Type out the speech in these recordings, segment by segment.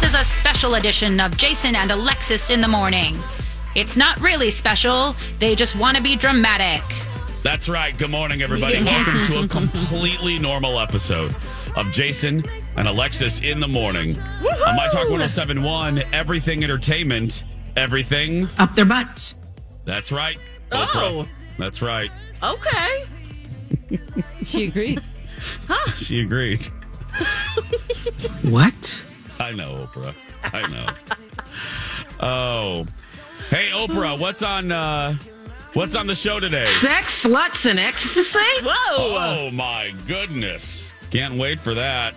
This is a special edition of Jason and Alexis in the morning. It's not really special, they just want to be dramatic. That's right. Good morning, everybody. Yeah. Welcome to a completely normal episode of Jason and Alexis in the morning. On My Talk 1071, everything entertainment, everything. Up their butts. That's right. Oh. Oprah. That's right. Okay. She agreed. Huh? She agreed. What? I know, Oprah. I know. oh. Hey, Oprah, what's on uh what's on the show today? Sex, sluts, and ecstasy? Whoa. Oh my goodness. Can't wait for that.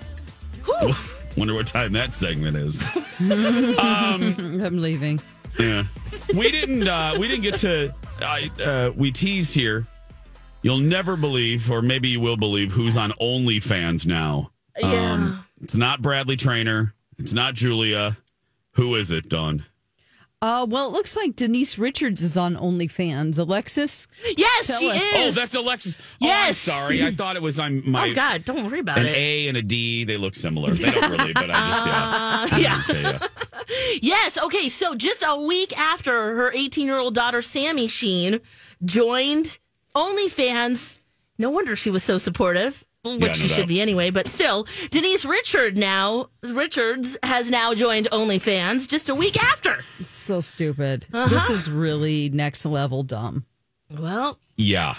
Wonder what time that segment is. I'm leaving. Yeah. We didn't uh we didn't get to I uh we tease here. You'll never believe, or maybe you will believe, who's on OnlyFans now. Yeah. it's not Bradley Trainer. It's not Julia. Who is it, Dawn? Uh, well, it looks like Denise Richards is on OnlyFans. Alexis, Yes, she us. is. Oh, that's Alexis. Yes. Oh, I'm sorry. I thought it was on my Oh, God, don't worry about an it. A and a D. They look similar. They don't really, but I just yeah. yeah. Okay, yeah. Yes. Okay. So just a week after her 18 year old daughter, Sami Sheen, joined OnlyFans, no wonder she was so supportive. Which Yeah, no she doubt. should be anyway, but still, Denise Richard now Richards has now joined OnlyFans just a week after. so stupid. Uh-huh. This is really next level dumb. Well, Yeah.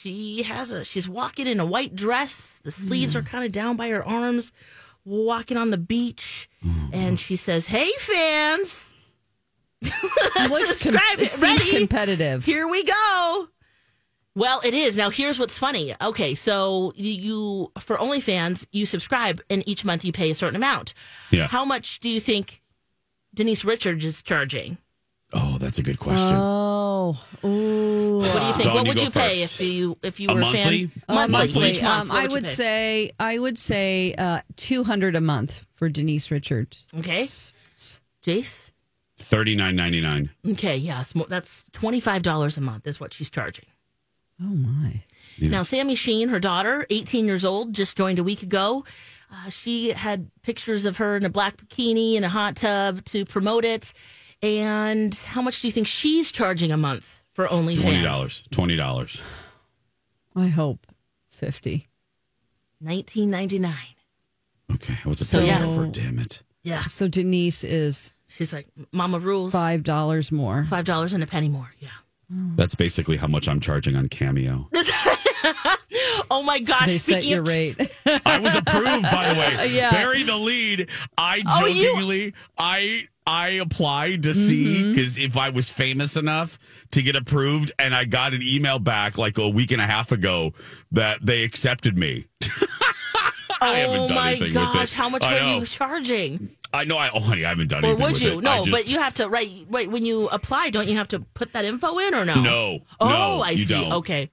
she has a she's walking in a white dress the sleeves are kind of down by her arms walking on the beach and she says hey fans It, looks com- Subscribe it it. seems Ready? competitive. here we go well it is now here's what's funny okay so you, you for onlyfans you subscribe and each month you pay a certain amount Yeah. how much do you think denise richards is charging Oh, that's a good question. Oh, ooh. what do you think Dawn, what you would go you pay first. if you if you A were monthly? a fan Uh, monthly, monthly? each month, Um, I would say I would say uh, two hundred a month for Denise Richards. okay jace Thirty nine ninety nine. Okay, yes, mo- that's twenty five dollars a month is what she's charging. Oh my! Now, Sami Sheen, her daughter, eighteen years old, just joined a week ago. Uh, she had pictures of her in a black bikini in a hot tub to promote it. And how much do you think she's charging a month for OnlyFans? Twenty dollars. Twenty dollars. I hope fifty. Nineteen ninety nine. Okay. I was a So, so, yeah. over? Damn it. Yeah, So Denise is she's like Mama rules. five dollars more. Five dollars and a penny more. Yeah. Mm. That's basically how much I'm charging on Cameo. Oh my gosh! They set your of rate. I was approved, by the way. Yeah. Bury the lead. I Oh, you- jokingly, I I applied to see mm-hmm. because if I was famous enough to get approved, and I got an email back like a week and a half ago that they accepted me. I haven't oh done my anything with gosh! it. How much I were know. you charging? I know. I oh, honey, I haven't done Or anything would with you? it. No, just- but you have to right Wait, when you apply, don't you have to put that info in or no? No, Oh, no, I you see. don't. Okay.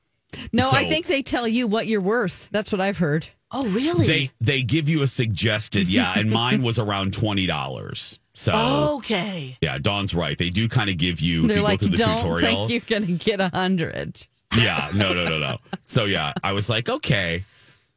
no, I think they tell you what you're worth. That's what I've heard. Oh, really? They they give you a suggested, yeah, and mine was around twenty dollars. So okay. yeah, Dawn's right. They do kind of give you. if They're you like, go through the don't tutorial. think you're gonna get a hundred. Yeah, no, no, no, no. So yeah, I was like, okay,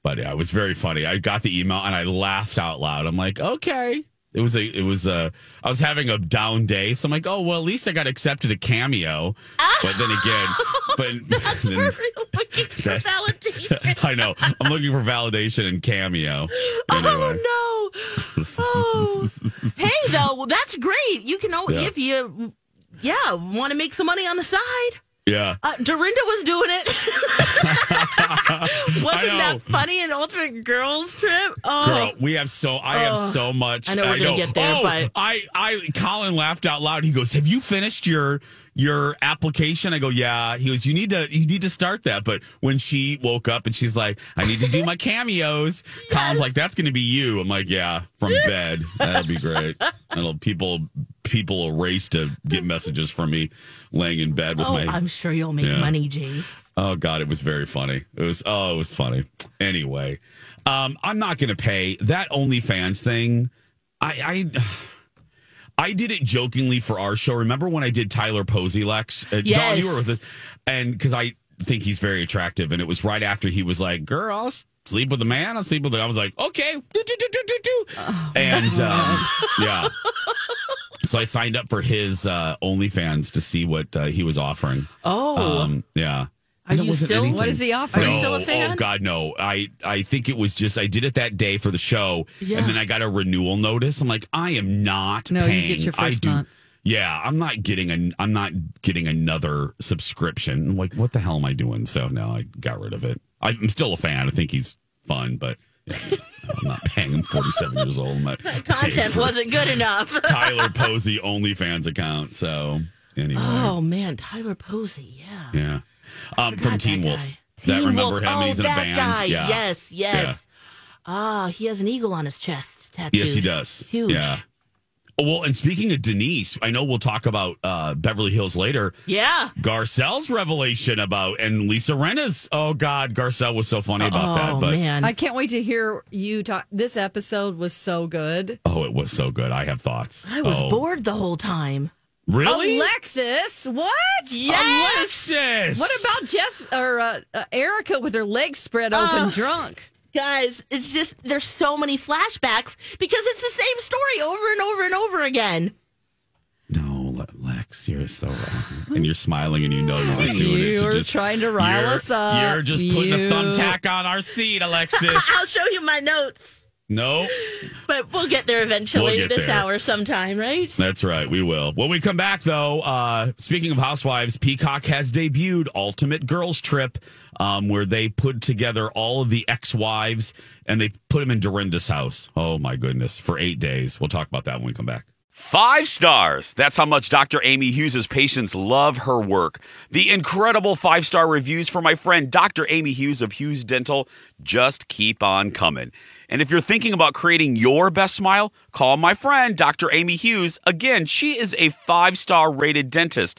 but yeah, it was very funny. I got the email and I laughed out loud. I'm like, okay. It was a, it was a, I was having a down day, so I'm like, oh well, at least I got accepted a cameo. But then again, but That's then- where you're looking for that- validation. I know I'm looking for validation in cameo. Oh, anyway, Oh no. Oh. hey, though, well, that's great. You can know Yeah. if you, yeah, want to make some money on the side. Yeah. Uh, Dorinda was doing it. Wasn't that funny? An ultimate girls trip. Oh, Girl, we have so I have so much. I know we're gonna get there, oh, but- I, I, Colin laughed out loud. He goes, "Have you finished your your application?" I go, "Yeah." He goes, "You need to you need to start that." But when she woke up and she's like, "I need to do my cameos," Colin's like, "That's going to be you." I'm like, "Yeah, from bed. That'll be great." That'll people people will race to get messages from me laying in bed with oh, my I'm sure you'll make Yeah. money, Jace. Oh God, it was very funny. It was oh, it was funny. Anyway, um, I'm not going to pay that OnlyFans thing. I, I I did it jokingly for our show. Remember when I did Tyler Posey, Lex? Uh, Dawn, you were with us, and because I think he's very attractive, and it was right after he was like, "Girl, I'll sleep with a man. I'll sleep with." A-. I was like, "Okay," do, do, do, do, do, do. and um, yeah. So I signed up for his uh, OnlyFans to see what uh, he was offering. Oh, Um, yeah. Are you still- anything. What is he Are you still a oh, fan? Oh God, no. I I think it was just I did it that day for the show, Yeah. and then I got a renewal notice. I'm like, I am not. No, you paying. get your I first do- Yeah, I'm not getting a. I'm not getting another subscription. I'm like, what the hell am I doing? So no, I got rid of it. I'm still a fan. I think he's fun, but yeah, I'm not paying him. 47 years old. I'm content wasn't good enough. Tyler Posey OnlyFans account. So anyway, oh man, Tyler Posey, yeah. yeah, um, from Forgot Teen Wolf. guy. That Teen remember Wolf. him? Oh, he's in a that band. guy. Yeah. Yes, yes. Ah, he has an eagle on his chest tattooed. Yes, he does. Huge. Yeah. Oh, Well, and speaking of Denise, I know we'll talk about uh, Beverly Hills later. Yeah. Garcelle's revelation about and Lisa Rinna's. Oh God, Garcelle was so funny about oh that. But man. I can't wait to hear you talk. This episode was so good. oh, it was so good. I have thoughts. I was Oh. bored the whole time. Really? Alexis, what? Alexis. What about Jess or uh, uh, Erica with her legs spread open, drunk? Guys, it's just there's so many flashbacks because it's the same story over and over and over again. No, Lex, you're so wrong. And you're smiling, and you know you're just doing it. You to were just, trying to rile you're- us up. You're just putting a thumbtack on our seat, Alexis. I'll show you my notes. No. But we'll get there eventually We'll get this there. hour sometime, right? That's right. We will. When we come back, though, uh, speaking of housewives, Peacock has debuted Ultimate Girls Trip, um, where they put together all of the ex wives and they put them in Dorinda's house. Oh, my goodness. For eight days. We'll talk about that when we come back. Five stars. That's how much Dr. Amy Hughes' patients love her work. The incredible five star reviews for my friend Dr. Amy Hughes of Hughes Dental just keep on coming. And if you're thinking about creating your best smile, call my friend Dr. Amy Hughes. Again, she is a five star rated dentist.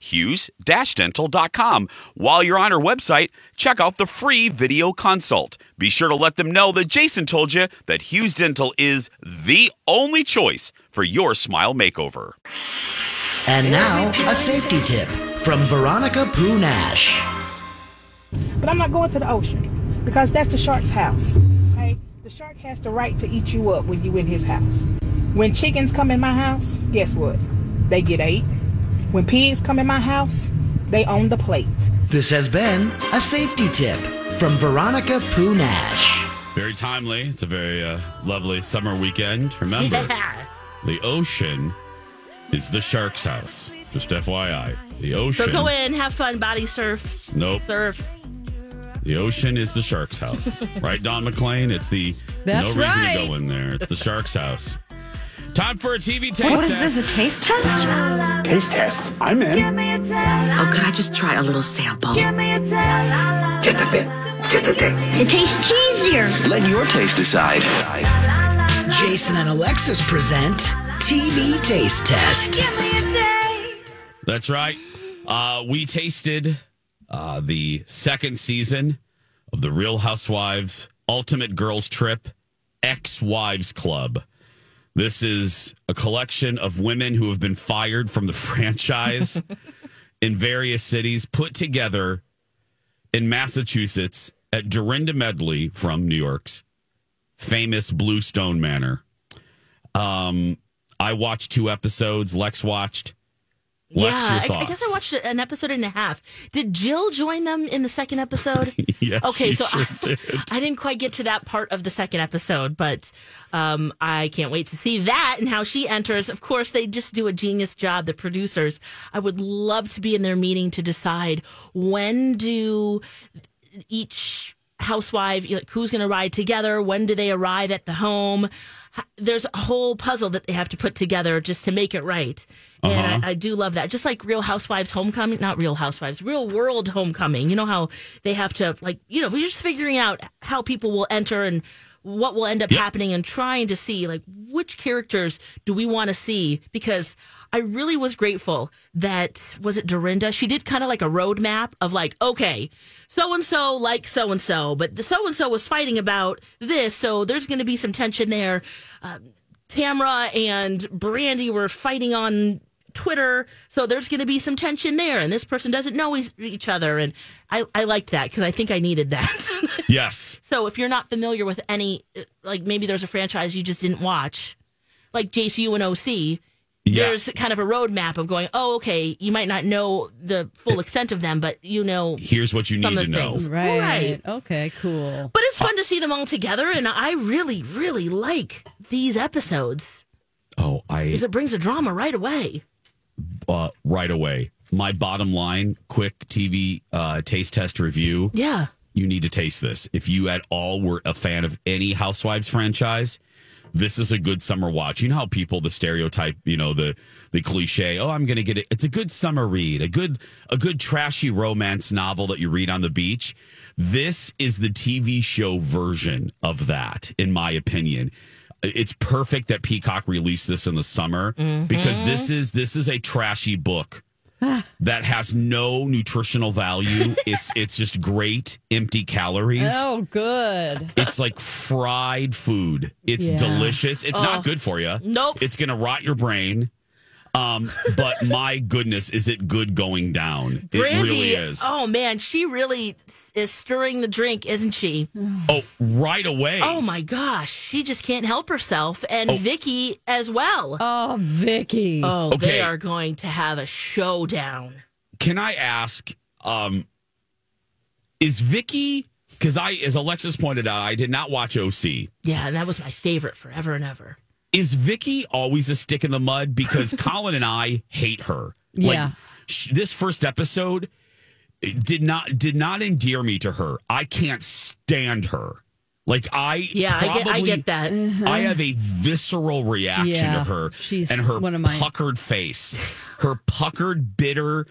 hughes-dental.com. While you're on our website, check out the free video consult. Be sure to let them know that Jason told you that Hughes Dental is the only choice for your smile makeover. And now, a safety tip from Veronica Poo Nash. But I'm not going to the ocean because that's the shark's house. Okay? The shark has the right to eat you up when you in his house. When chickens come in my house, guess what? They get ate. When pigs come in my house, they own the plate. This has been a safety tip from Veronica Poo Nash. Very timely. It's a very uh, lovely summer weekend. Remember, the ocean is the shark's house. Just FYI, the ocean. So go in, have fun, body surf. Nope. Surf. The ocean is the shark's house, right? Don McLean. It's the That's no reason right. to go in there. It's the shark's house. Time for a TV taste What is test. this, a taste test? Taste test. I'm in. Oh, could I just try a little sample? Just a bit. Just a taste. It tastes cheesier. Let your taste decide. Jason and Alexis present TV Taste Test. That's right. Uh, we tasted uh, the second season of the Real Housewives Ultimate Girls Trip Ex Wives Club. This is a collection of women who have been fired from the franchise in various cities, put together in Massachusetts at Dorinda Medley from New York's famous Bluestone Manor. Um, I watched two episodes. Lex watched. Yeah, I, I guess I watched an episode and a half. Did Jill join them in the second episode? Yeah, Okay, so sure I, did. I didn't quite get to that part of the second episode, but um, I can't wait to see that and how she enters. Of course, they just do a genius job. The producers. I would love to be in their meeting to decide when do each housewife like who's going to ride together? When do they arrive at the home? There's a whole puzzle that they have to put together just to make it right. Uh-huh. and I, I do love that. Just like real housewives homecoming not real housewives real world homecoming. You know how they have to like you know we're just figuring out how people will enter and what will end up happening and trying to see like which characters do we want to see? Because I really was grateful that was it Dorinda? She did kind of like a roadmap of like okay so and so like so and so but the so and so was fighting about this so there's going to be some tension there. Um, Tamra and Brandi were fighting on Twitter, so there's going to be some tension there, and this person doesn't know each- each other, and I, I liked that because I think I needed that. Yes. so if you're not familiar with any, uh, like maybe there's a franchise you just didn't watch, like JCU and OC. Yeah. There's kind of a roadmap of going, oh, okay, you might not know the full extent of them, but you know Here's what you some need to know. Right. Right. Okay, cool. But it's fun to see them all together, and I really, really like these episodes Oh, I because it brings a drama right away. Uh, right away. My bottom line, quick TV uh, taste test review. Yeah. You need to taste this. If you at all were a fan of any Housewives franchise, this is a good summer watch. You know how people the stereotype, you know the the cliche. Oh, I'm going to get it. It's a good summer read, a good a good trashy romance novel that you read on the beach. This is the TV show version of that, in my opinion. It's perfect that Peacock released this in the summer because this mm-hmm. is this is a trashy book that has no nutritional value. It's it's just great empty calories. Oh, good. It's like fried food. It's Yeah. delicious. It's not good for you. Nope. It's going to rot your brain. Um, but my goodness, is it good going down? Brandi, it really is. oh man, she really is stirring the drink, isn't she? Oh, right away. Oh my gosh, she just can't help herself, and Oh. Vicki as well. Oh, Vicki. Oh, Okay. they are going to have a showdown. Can I ask, um, is Vicki, because I, as Alexis pointed out, I did not watch OC. Yeah, and that was my favorite forever and ever. Is Vicki always a stick in the mud? Because Colin and I hate her. Yeah. sh- this first episode did not did not endear me to her. I can't stand her. Like I Yeah, I get, I get that. I mm-hmm. have a visceral reaction Yeah, to her she's and her one of mine. puckered face, her puckered, bitter.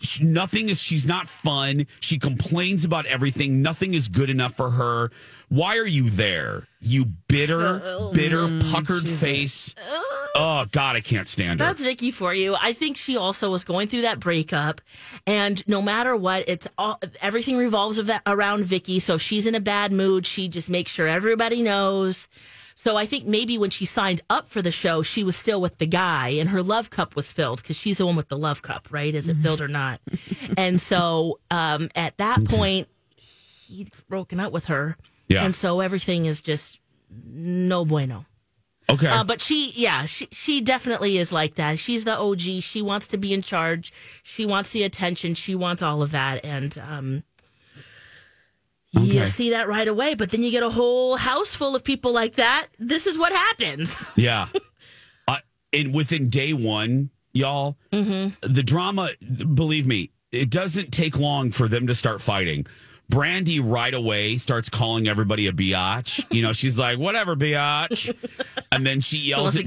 Sh- Nothing is. She's not fun. She complains about everything. Nothing is good enough for her. Why are you there? You bitter, oh, bitter, mm, puckered face. Oh. oh God, I can't stand her. That's Vicki for you. I think she also was going through that breakup, and no matter what, it's all everything revolves around Vicki. So if she's in a bad mood, she just makes sure everybody knows. So I think maybe when she signed up for the show, she was still with the guy, and her love cup was filled because she's the one with the love cup, right? Is it filled or not? and so um, at that point, he's broken up with her, Yeah. and so everything is just no bueno. Okay. Uh, but she, yeah, she she definitely is like that. She's the OG. She wants to be in charge. She wants the attention. She wants all of that, and um, you Okay. see that right away. But then you get a whole house full of people like that. This is what happens. Yeah. uh, and within day one, y'all, Mm-hmm. the drama, believe me, it doesn't take long for them to start fighting. Brandi right away starts calling everybody a biatch. You know, she's like, whatever, biatch. And then she yells at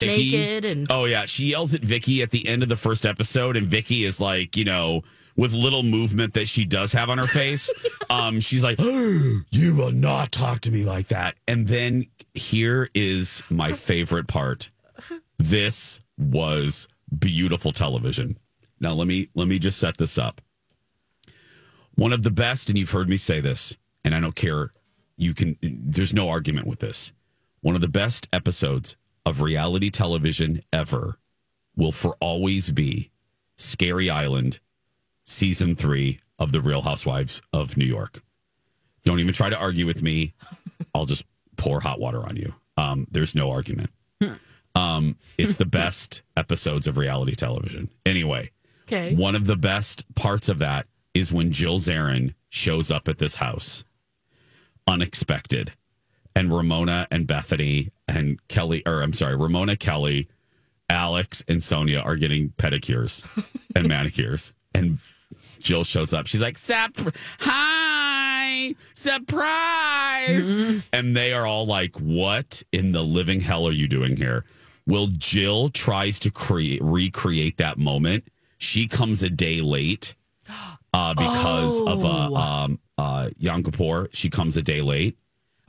Vicki. Naked and- oh yeah, she yells at Vicki at the end of the first episode, and Vicki is like, you know, with little movement that she does have on her face, um, she's like, "You will not talk to me like that." And then here is my favorite part. This was beautiful television. Now let me let me just set this up. One of the best, and you've heard me say this, and I don't care. You can. There's no argument with this. One of the best episodes of reality television ever will for always be Scary Island, season three of The Real Housewives of New York. Don't even try to argue with me. I'll just pour hot water on you. Um, there's no argument. Um, it's the best episodes of reality television. Anyway, Okay. one of the best parts of that is when Jill Zarin shows up at this house, unexpected, and Ramona and Bethany and Kelly, or I'm sorry, Ramona, Kelly, Alex, and Sonja are getting pedicures and manicures, and Jill shows up. She's like, "Sup, hi, surprise!" And they are all like, "What in the living hell are you doing here?" Well, Jill tries to create recreate that moment. She comes a day late uh, because of uh, um, uh, Yom Kippur. She comes a day late.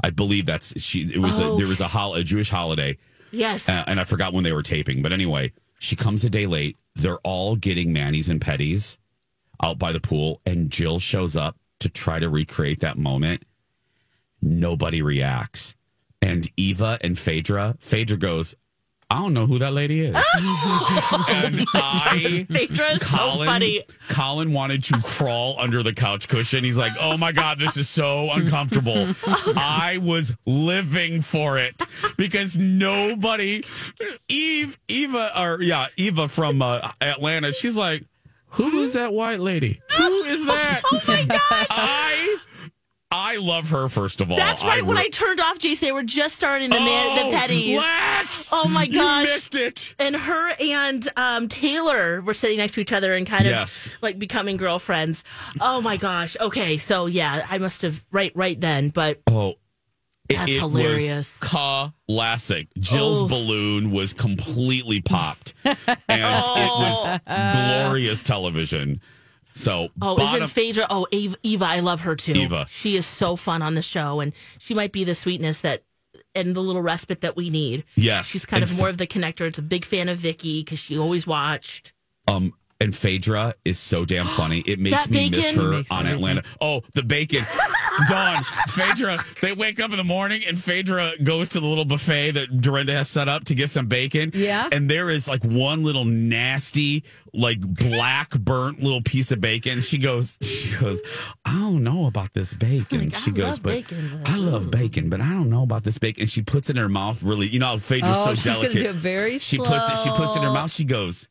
I believe that's she. It was a, there was a, hol- a Jewish holiday, Yes. uh, and I forgot when they were taping. But anyway, she comes a day late. They're all getting manis and petties out by the pool, and Jill shows up to try to recreate that moment. Nobody reacts, and Eva and Phaedra. Phaedra goes, "I don't know who that lady is," and I. Phaedra is so Colin, funny. Colin wanted to crawl under the couch cushion. He's like, "Oh my god, this is so uncomfortable." I was living for it because nobody, Eve, Eva, or yeah, Eva from uh, Atlanta. She's like, "Who is that white lady? Who is that?" oh my god! I, I love her. First of all, That's right. when re- I turned off, Jace, they were just starting the man, Oh, the petties. Lex! Oh my gosh, You missed it. And her and um, Taylor were sitting next to each other and kind of like becoming girlfriends. Oh my gosh! Okay, so yeah, I must have right right then, but Oh, it, That's it hilarious. Was classic. Jill's Oh. balloon was completely popped, and it was glorious television. So, Oh, bottom- isn't Phaedra? Oh, Eva, Eva, I love her too. Eva. she is so fun on the show, and she might be the sweetness that and the little respite that we need. Yes, she's kind and of more of the connector. It's a big fan of Vicki because she always watched. um, and Phaedra is so damn funny. It makes That me miss her on everything. Atlanta. Oh, the bacon. Dawn, Phaedra, they wake up in the morning and Phaedra goes to the little buffet that Dorinda has set up to get some bacon. Yeah. And there is like one little nasty, like black burnt little piece of bacon. She goes, she goes, I don't know about this bacon. Oh she goes, but bacon, I love bacon, but I don't know about this bacon. And she puts it in her mouth really, you know, how Phaedra's Oh, so she's gonna delicate. do it very she puts it, she puts it in her mouth. She goes,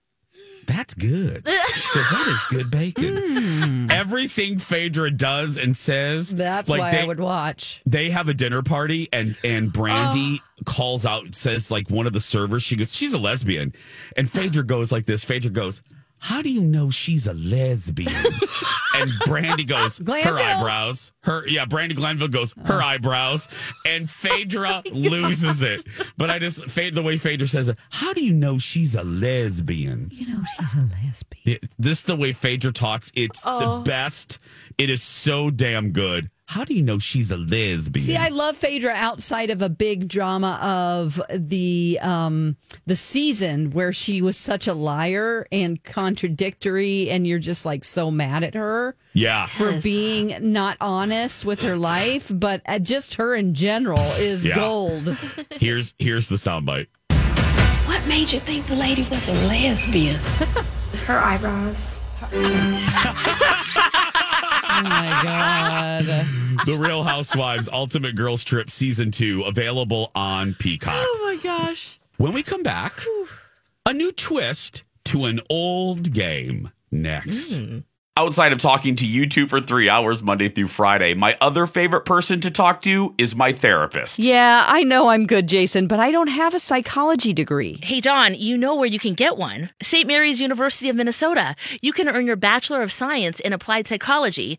that's good. That is good bacon. Hmm. Everything Phaedra does and says. That's like why they, I would watch. they have a dinner party and and Brandi oh. calls out says like one of the servers she goes she's a lesbian and Phaedra goes like this Phaedra goes how do you know she's a lesbian and Brandi goes her eyebrows her yeah Brandi Glanville goes her oh. eyebrows and Phaedra loses it but I just Phaedra, the way Phaedra says it how do you know she's a lesbian You know she's a lesbian. it, this the way Phaedra talks. It's Oh. the best. It is so damn good. How do you know she's a lesbian? See, I love Phaedra outside of a big drama of the um the season where she was such a liar and contradictory, and you're just like so mad at her yeah. for being not honest with her life. But uh, just her in general is Yeah. gold. Here's here's the soundbite. What made you think the lady was a lesbian? Her eyebrows. my God. The Real Housewives Ultimate Girls Trip Season 2 available on Peacock. Oh my gosh. When we come back, a new twist to an old game next. Hmm. Outside of talking to you two for three hours Monday through Friday, my other favorite person to talk to is my therapist. Yeah, I know I'm good, Jason, but I don't have a psychology degree. Hey, Dawn, you know where you can get one. St. Mary's University of Minnesota. You can earn your Bachelor of Science in Applied Psychology,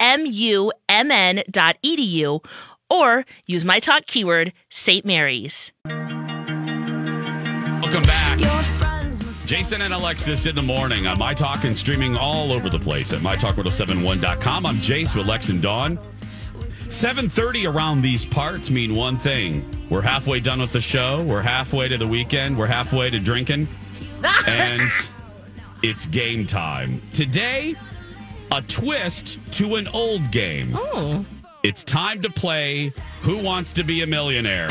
smumn.edu or use my talk keyword, St. Mary's. Welcome back. Jason and Alexis in the morning on My Talk and streaming all over the place at MyTalk1071.com. I'm Jace with Lex and Dawn. 7.30 around these parts mean one thing. We're halfway done with the show. We're halfway to the weekend. We're halfway to drinking. and it's game time. Today, a twist to an old game. Oh. It's time to play Who Wants to Be a Millionaire?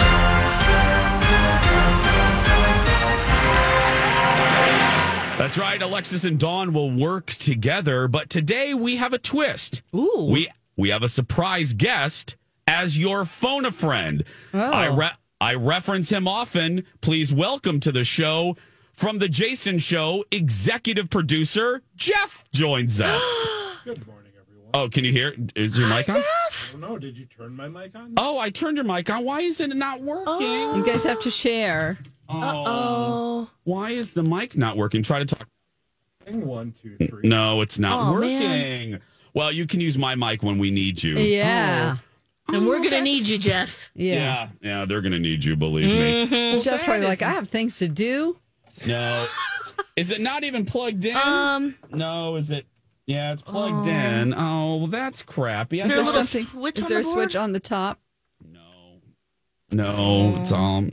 That's right. Alexis and Dawn will work together, but today we have a twist. Ooh. We we have a surprise guest as your phone a friend. I oh. re- I reference him often. Please welcome to the show from the Jason Show, executive producer Jeff joins us. Good morning, everyone. oh, can you hear? Is your mic on? I don't know. Did you turn my mic on? Oh, I turned your mic on. Why is it not working? You guys have to share. Oh. Why is the mic not working? Try to talk. One, two, three. No, it's not Oh, working. man. Well, you can use my mic when we need you. Yeah. And we're going to need you, Jeff. Yeah. Yeah, yeah, they're gonna need you. Believe me. Mm-hmm. Jeff's probably like, I have things to do. No, is it not even plugged in? Um, no, is it? Yeah, it's plugged in. Oh, well, that's crappy. I Is there there a something? switch Is on there the a switch on the top? No, No, it's all.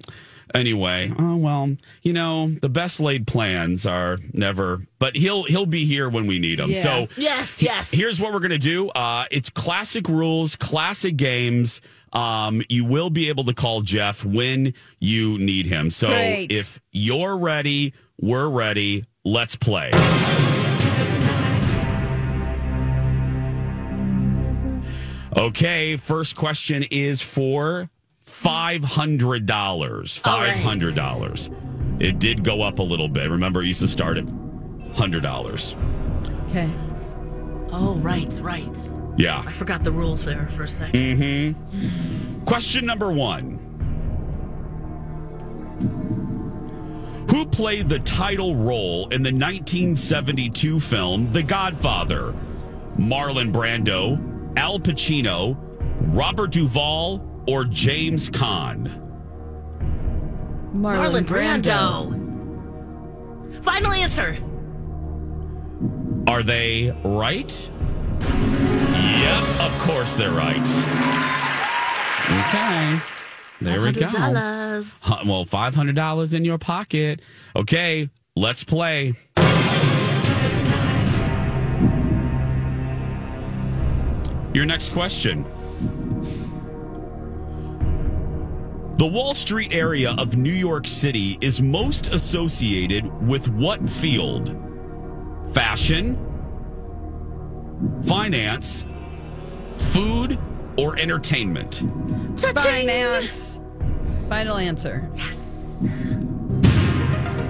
Anyway, oh well, you know the best laid plans are never. But he'll he'll be here when we need him. Yeah. So yes, yes. Here's what we're gonna do. Uh, it's classic rules, classic games. Um, you will be able to call Jeff when you need him. So Great. if you're ready, we're ready. Let's play. Okay, first question is for five hundred dollars. Right. Five hundred dollars. It did go up a little bit. Remember, it used to start at hundred dollars. Okay. Oh, right, right. Yeah. I forgot the rules there for a second. Mm-hmm. Question number one. Who played the title role in the 1972 film The Godfather? Marlon Brando, Al Pacino, Robert Duvall, or James Caan? Marlon Brando. Final answer. Are they right? Yep, of course they're right. Okay. There we go. Well, five hundred dollars in your pocket. Okay, let's play. Your next question. The Wall Street area of New York City is most associated with what field? Fashion, finance, food, or entertainment? Finance. Final answer. Yes.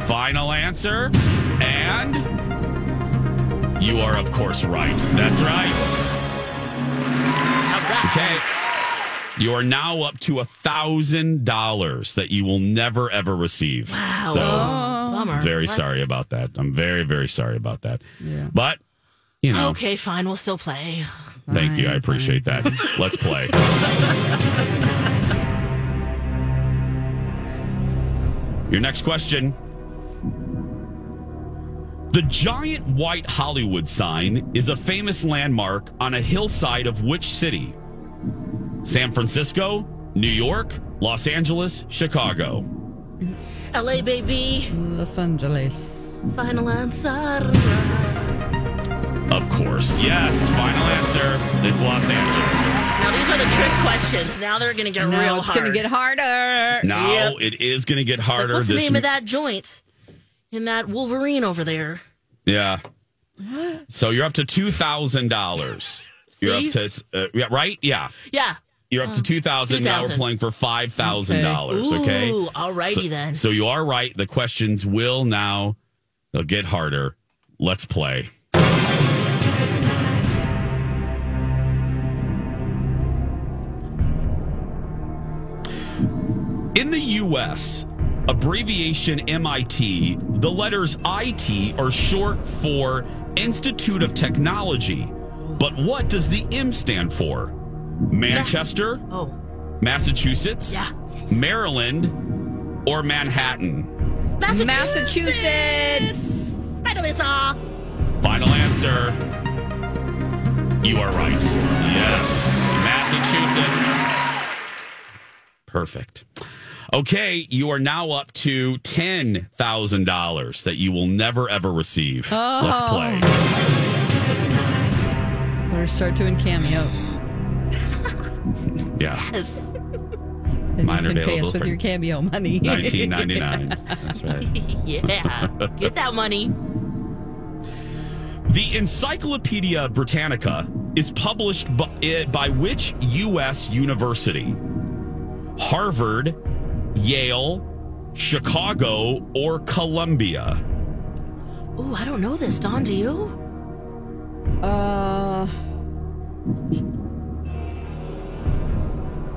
Final answer. And you are, of course, right. That's right. Okay. You are now up to a thousand dollars that you will never ever receive. Wow. So oh, Bummer. very What? sorry about that. I'm very, very sorry about that. Yeah. But you know, Okay, fine. We'll still play. thank you. I appreciate that. Let's play. Your next question. The giant white Hollywood sign is a famous landmark on a hillside of which city? San Francisco, New York, Los Angeles, Chicago. LA, baby. Los Angeles. Final answer. Of course. Yes. Final answer. It's Los Angeles. Now, these are the trick questions. Now they're going to get Now real it's hard. going to get harder. Now Yep. it is going to get harder. What's the this name of that joint in that Wolverine over there? Yeah. So you're up to two thousand dollars. You're up to uh, yeah, right? Yeah. Yeah. You're up to two thousand. Now we're playing for five thousand dollars. Okay. Ooh, alrighty so, then. So you are right. The questions will now they'll get harder. Let's play. In the U.S., abbreviation MIT, the letters IT are short for Institute of Technology. But what does the M stand for? Manchester, Oh, Massachusetts, Yeah. Maryland, or Manhattan? Massachusetts. Final answer. Final answer. You are right. Yes, Massachusetts. Perfect. Okay, you are now up to $10,000 that you will never ever receive. Let's play. Better start doing cameos. Yeah. Yes. And Mine you can pay us with your cameo money. 1999. That's right. Yeah. Get that money. The Encyclopedia Britannica is published by, eh, by which U.S. university? Harvard, Yale, Chicago, or Columbia? Oh, I don't know this. Dawn, do you? Uh.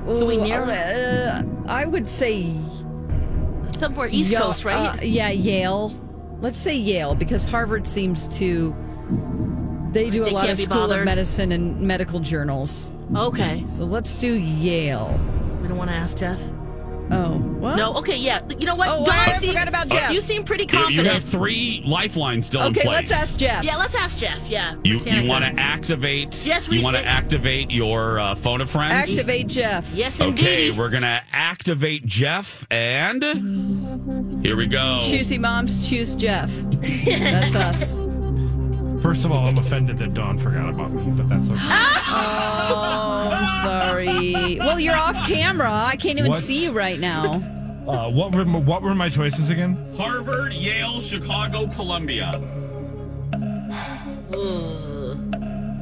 Can we ooh, narrow it? uh, I would say Somewhere East Yo- Coast, right? uh, yeah, Yale. Let's say Yale because Harvard seems to. They do a They lot of School bothered? of Medicine and medical journals. okay. So let's do Yale. We don't want to ask Jeff. Oh, what? No. Okay. Yeah. You know what? Oh, Dawn I seem- forgot about Jeff. You seem pretty confident. You have three lifelines still in place. Okay, let's ask Jeff. yeah. Let's ask Jeff. Yeah. You, you want to activate? Yes, we- You want to activate your uh, phone a friend? Activate Jeff. Yes, indeed. Okay, we're gonna activate Jeff, and here we go. Choosy moms choose Jeff. That's us. First of all, I'm offended that Dawn forgot about me, but that's okay. Oh, I'm sorry. Well, you're off camera. I can't even What? see you right now. Uh, what were my- what were my choices again? Harvard, Yale, Chicago, Columbia.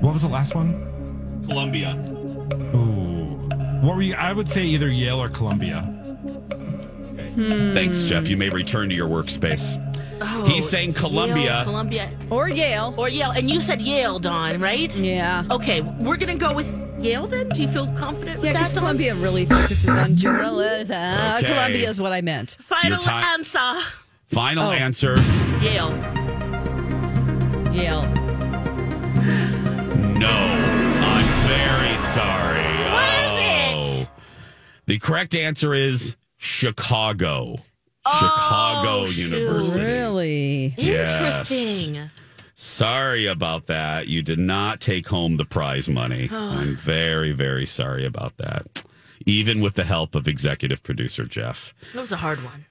What was the last one? Columbia. Ooh. What were you? I would say either Yale or Columbia. Thanks, Jeff. You may return to your workspace. Oh, He's saying Columbia. Yale, Columbia. Or Yale. Or Yale. And you said Yale, Dawn, right? Yeah. Okay. We're going to go with Yale then? Do you feel confident with Yeah, because that, Dawn? Columbia really focuses on journalism. Uh, okay. Columbia is what I meant. Final Your answer. Final Oh. answer. Yale. Yale. No. I'm very sorry. What is Oh. it? The correct answer is Chicago. Chicago Oh. University. Really? Yes. Interesting. Sorry about that. You did not take home the prize money. I'm very, very sorry about that. Even with the help of executive producer Jeff. That was a hard one.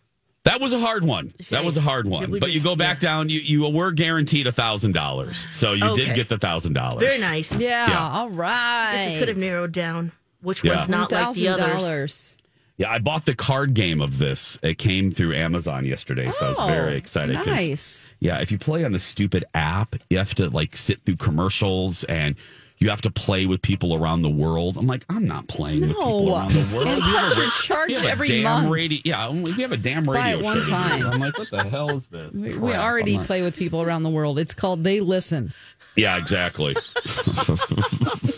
That was a hard one. That was a hard one. we But you go back yeah. down, you, you were guaranteed a thousand dollars. So you did get the thousand dollars. Very nice. Yeah, Yeah. all Guess right. we could have narrowed down which Yeah. one's not like the others. $1,000. Yeah, I bought the card game of this. It came through Amazon yesterday, so I was Oh, very excited. 'cause- Nice. Yeah, if you play on the stupid app, you have to like sit through commercials and you have to play with people around the world. I'm like, I'm not playing with people No. around the world. And We have a- you're charged have a every damn month. Radio, yeah, we have a damn Try radio it one show. time. I'm like, what the hell is this? We, we crap? already I'm not- play with people around the world. It's called They Listen. Yeah, exactly.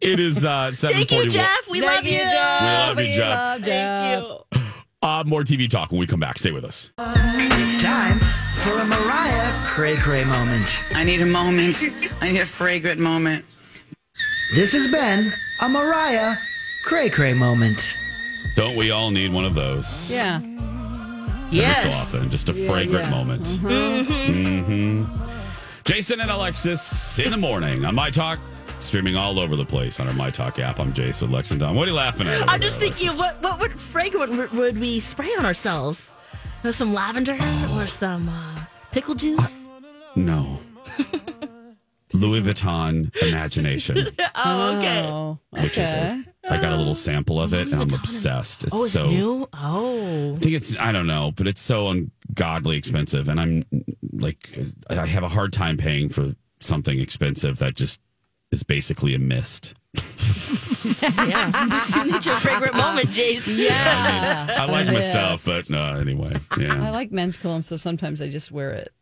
it is uh, seven Thank you, forty-one. Jeff. We love you. Jeff. We love you, We Jeff. love Jeff. Thank you. Uh, more TV talk when we come back. Stay with us. It's time for a Mariah Cray Cray moment. I need a moment. I need a fragrant moment. This has been a Mariah Cray Cray moment. Don't we all need one of those? Yeah. Yes. So often, just a Yeah, fragrant yeah. moment. Mhm. hmm Jason and Alexis in the morning on My Talk, streaming all over the place on our My Talk app. I'm Jason Lexington. What are you laughing at? I'm just there, thinking, what what would fragrant would, we spray on ourselves? Uh, Some lavender or some uh, pickle juice? No. Louis Vuitton Imagination, oh, okay. which is like, I got a little sample of it and I'm obsessed. It's oh, is so it new? Oh. I think it's I don't know, but it's so ungodly expensive, and I'm like I have a hard time paying for something expensive that just is basically a mist. yeah. you need your fragrant moment, Jason. Yeah. I like my stuff, but no, anyway, I like men's cologne, so sometimes I just wear it.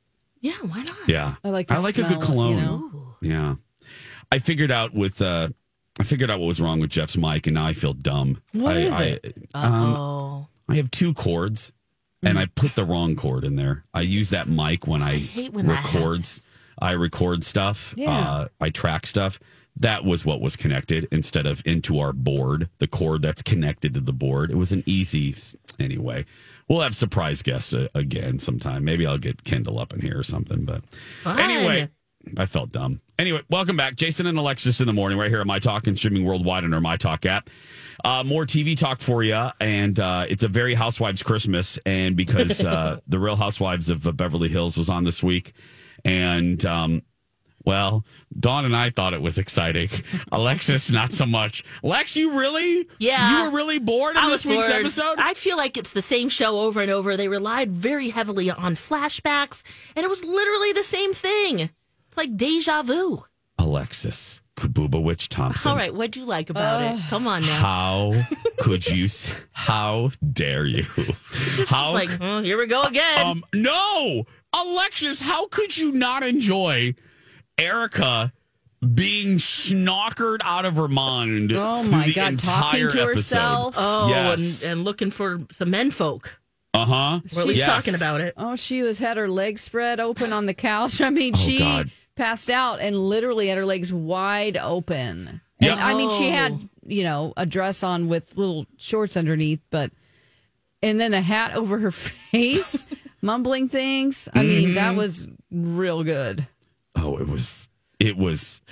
Yeah, why not? yeah. I like the I like a good smell, you cologne. know? Yeah, I figured out with uh, I figured out what was wrong with Jeff's mic, and now I feel dumb. What I, is I, it? um, Oh. I have two cords, and I put the wrong cord in there. I use that mic when I, hate when that records. I record stuff. Yeah. Uh, I track stuff. That was what was connected instead of into our board. The cord that's connected to the board. It was an easy. Anyway, we'll have surprise guests uh, again sometime. Maybe I'll get Kendall up in here or something. But Fun. anyway, I felt dumb. Anyway, welcome back, Jason and Alexis in the morning, right here on My Talk and streaming worldwide on our My Talk app. Uh, more TV talk for you, and uh, it's a very Housewives Christmas, and because uh, the Real Housewives of uh, Beverly Hills was on this week, and um, well, Dawn and I thought it was exciting. Alexis, not so much. Lex, you really? Yeah. you were really bored in I this was week's bored. episode. I feel like it's the same show over and over. They relied very heavily on flashbacks, and it was literally the same thing. It's like deja vu. Alexis Kabuba Witch Thompson. All right, what'd you like about it? Come on now. How could you? How dare you? Just how like, oh, here we go again. Um, no, Alexis, how could you not enjoy Erika being schnockered out of her mind? Oh my the God, talking to episode? herself. oh, yes. and, and looking for some men folk. Uh huh. Or at least talking about it. Oh, she was had her legs spread open on the couch. I mean, Oh, she God. passed out and literally had her legs wide open. And Yeah. I mean, she Oh. had you know a dress on with little shorts underneath, but and then a hat over her face, mumbling things. I mean, that Mm-hmm. was real good. Oh, it was. It was.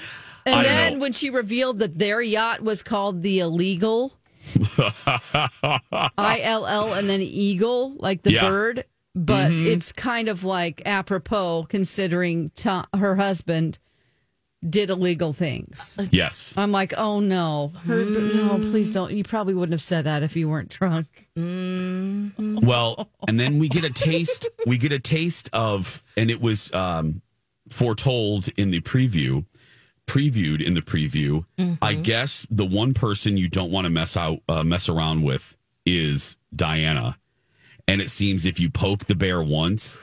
And I then when she revealed that their yacht was called the Illegal, I L L, and then Eagle, like the Yeah. Mm-hmm. bird. But it's kind of like apropos considering to- her husband did illegal things. yes. I'm like, oh no, her, no, please don't. You probably wouldn't have said that if you weren't drunk. Well, and then we get a taste. We get a taste of, and it was um, foretold in the preview, previewed in the preview. I guess the one person you don't want to mess out, uh, mess around with, is Diana. And it seems if you poke the bear once,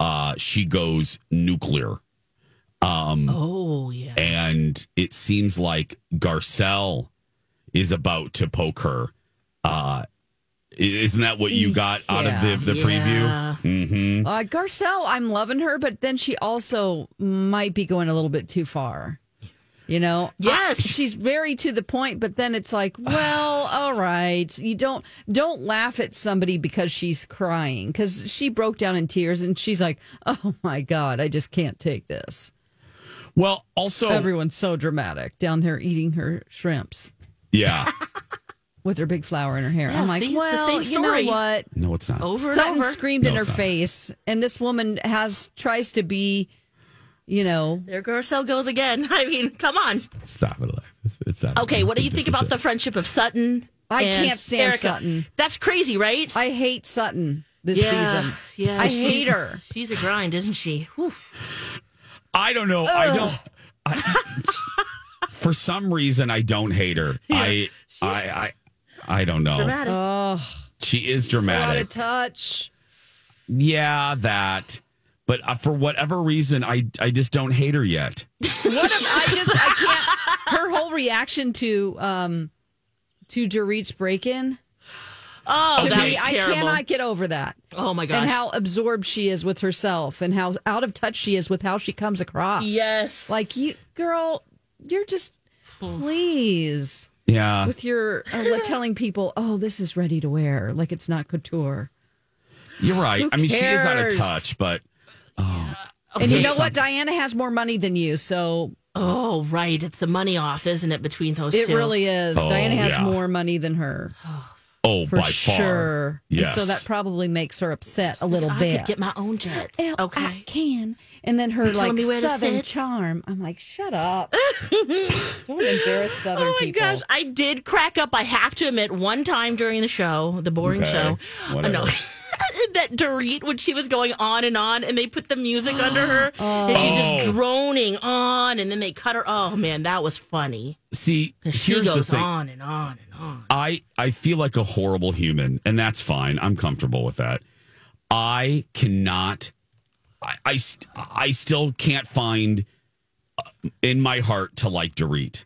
uh, she goes nuclear. Um, Oh, yeah. and it seems like Garcelle is about to poke her. Uh, isn't that what you got out of the, the Yeah. preview? Mm-hmm. Uh, Garcelle, I'm loving her, but then she also might be going a little bit too far. You know, Yes. I- she's very to the point, but then it's like, well, all right, you don't don't laugh at somebody because she's crying because she broke down in tears and she's like, oh my god, I just can't take this. Well, also, Everyone's so dramatic down there eating her shrimps yeah. with her big flower in her hair. Yeah, I'm like, see, it's the well, same you know what? No, it's not. Over and Sutton over. screamed in her not. face, and this woman has tries to be, you know, There Garcelle goes again. I mean, come on. Stop it, Alexis. It's not. Okay, what do you think about the friendship of Sutton? I and can't stand Erika? Sutton. That's crazy, right? I hate Sutton this yeah, season. Yeah, I hate her. She's a grind, isn't she? Whew. I don't know. I don't. I, for some reason, I don't hate her. I, I, I, I don't know. Dramatic. Oh, She is so out dramatic. of touch. Yeah, that. But uh, for whatever reason, I, I just don't hate her yet. What am I just I can't her whole reaction to um to Dorit's break in. Oh, To that me, I terrible. cannot get over that. Oh my gosh. And how absorbed she is with herself and how out of touch she is with how she comes across. Yes. Like you girl, you're just please Yeah. with your uh, telling people, "Oh, this is ready to wear," like it's not couture. You're right. Who I mean, she is out of touch, but oh, And you know what? Diana has more money than you, so Oh, right. It's the money off, isn't it, between those it two? really is. Oh, Diana has yeah. more money than her. Oh, Oh, for by far. sure. And Yes. so that probably makes her upset a little I bit. could get my own jets. Well, okay. I can. And then her You're like me where to southern charm. I'm like, shut up. Don't embarrass southern people. Oh my people. gosh, I did crack up. I have to admit, one time during the show, the boring Okay, show, I whatever. know that Dorit when she was going on and on, and they put the music under her, and she's Oh. just droning on, and then they cut her. Oh man, that was funny. See, she here's the goes thing. on and on and on. I I feel like a horrible human, and that's fine. I'm comfortable with that. I cannot. I I, st- I still can't find uh, in my heart to like Dorit.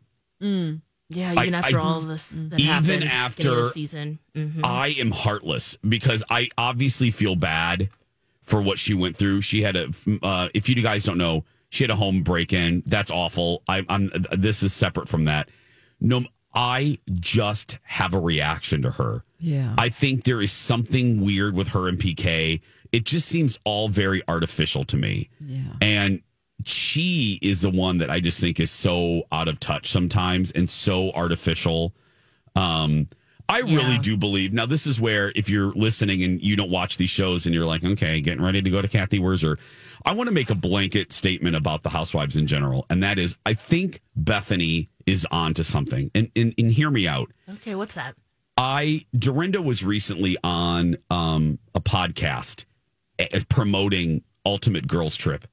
Yeah, I- even after I- all this that even happened, after the season. Mhm. I am heartless because I obviously feel bad for what she went through. She had a, uh, if you guys don't know, she had a home break in. That's awful. I, I'm. This is separate from that. No, I just have a reaction to her. Yeah. I think there is something weird with her and PK. It just seems all very artificial to me. Yeah. And she is the one that I just think is so out of touch sometimes and so artificial. Um, I really do believe now. This is where if you're listening and you don't watch these shows and you're like, okay, getting ready to go to Cathy Wurzer, I want to make a blanket statement about the housewives in general, and that is, I think Bethenny is on to something. And and, and hear me out. Okay, what's that? I Dorinda was recently on um, a podcast eh, promoting Ultimate Girls Trip.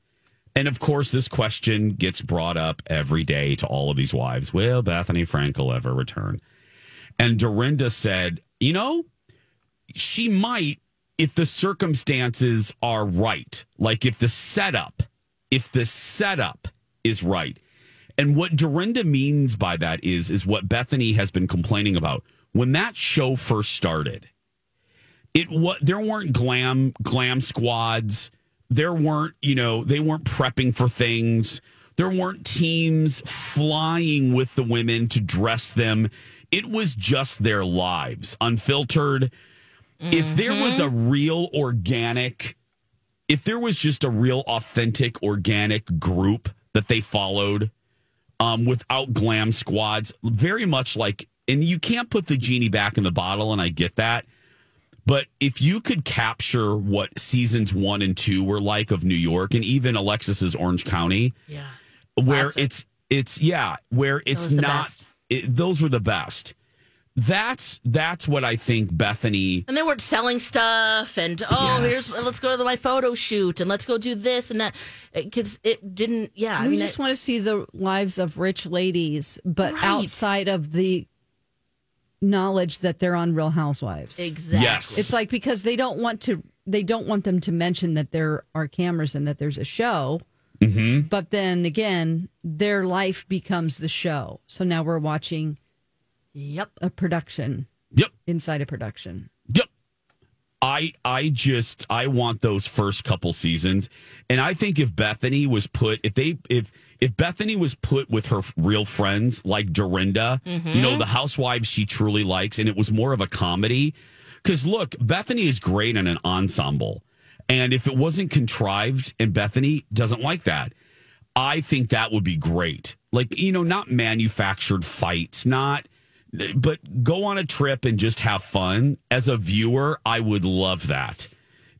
And of course, this question gets brought up every day to all of these wives. Will Bethenny Frankel ever return? And Dorinda said, you know, she might if the circumstances are right. Like if the setup, if the setup is right. And what Dorinda means by that is is what Bethenny has been complaining about. When that show first started, it what there weren't glam glam squads. There weren't, you know, they weren't prepping for things. There weren't teams flying with the women to dress them. It was just their lives, unfiltered. If there was a real organic, if there was just a real authentic organic group that they followed, um, without glam squads, very much like, and you can't put the genie back in the bottle, and I get that. But if you could capture what seasons one and two were like of New York, and even Alexis's Orange County, Yeah. where Classic. it's it's yeah, where it's not, it, those were the best. That's that's what I think Bethenny. And they weren't selling stuff, and oh, Yes. here's let's go to my photo shoot, and let's go do this and that, because it didn't. Yeah, I we mean, just I- want to see the lives of rich ladies, but Right. outside of the knowledge that they're on Real Housewives. exactly. Yes. It's like because they don't want to they don't want them to mention that there are cameras and that there's a show. Mm-hmm. But then again, their life becomes the show. So now we're watching Yep. a production Yep. inside a production. Yep. I I just I want those first couple seasons, and I think if Bethenny was put if they if if Bethenny was put with her real friends like Dorinda, you know mm-hmm. the housewives she truly likes, and it was more of a comedy. Because look, Bethenny is great in an ensemble, and if it wasn't contrived, and Bethenny doesn't like that, I think that would be great. Like you know, not manufactured fights, not but go on a trip and just have fun. As a viewer, I would love that.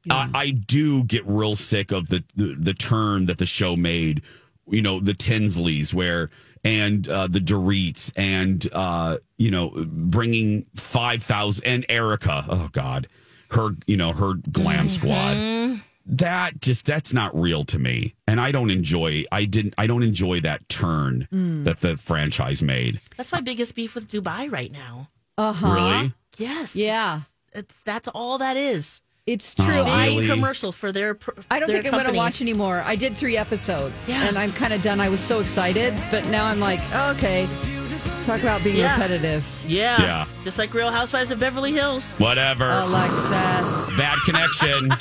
I, I do get real sick of the, the the turn that the show made. You know, the Tinsleys, where and uh, the Dorits, and uh, you know, bringing five thousand and Erika. Oh God, her you know her glam squad. That just that's not real to me, and I don't enjoy. I didn't. I don't enjoy that turn that the franchise made. That's my biggest beef with Dubai right now. Uh huh. Really? Yes. Yeah. It's that's all that is. It's true. Oh, I commercial for their. pr- I don't their think I'm going to watch anymore. I did three episodes, Yeah. and I'm kind of done. I was so excited, but now I'm like, okay, talk about being Yeah. repetitive. Yeah. Yeah. Just like Real Housewives of Beverly Hills. Whatever. Alexis. Bad connection.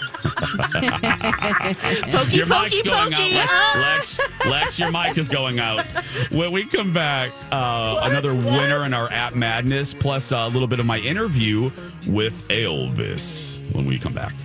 Pokey, your mic's pokey, going pokey. out. Lex, Lex, Lex, your mic is going out. When we come back, uh, another winner in our app madness, plus a little bit of my interview with Elvis when we come back.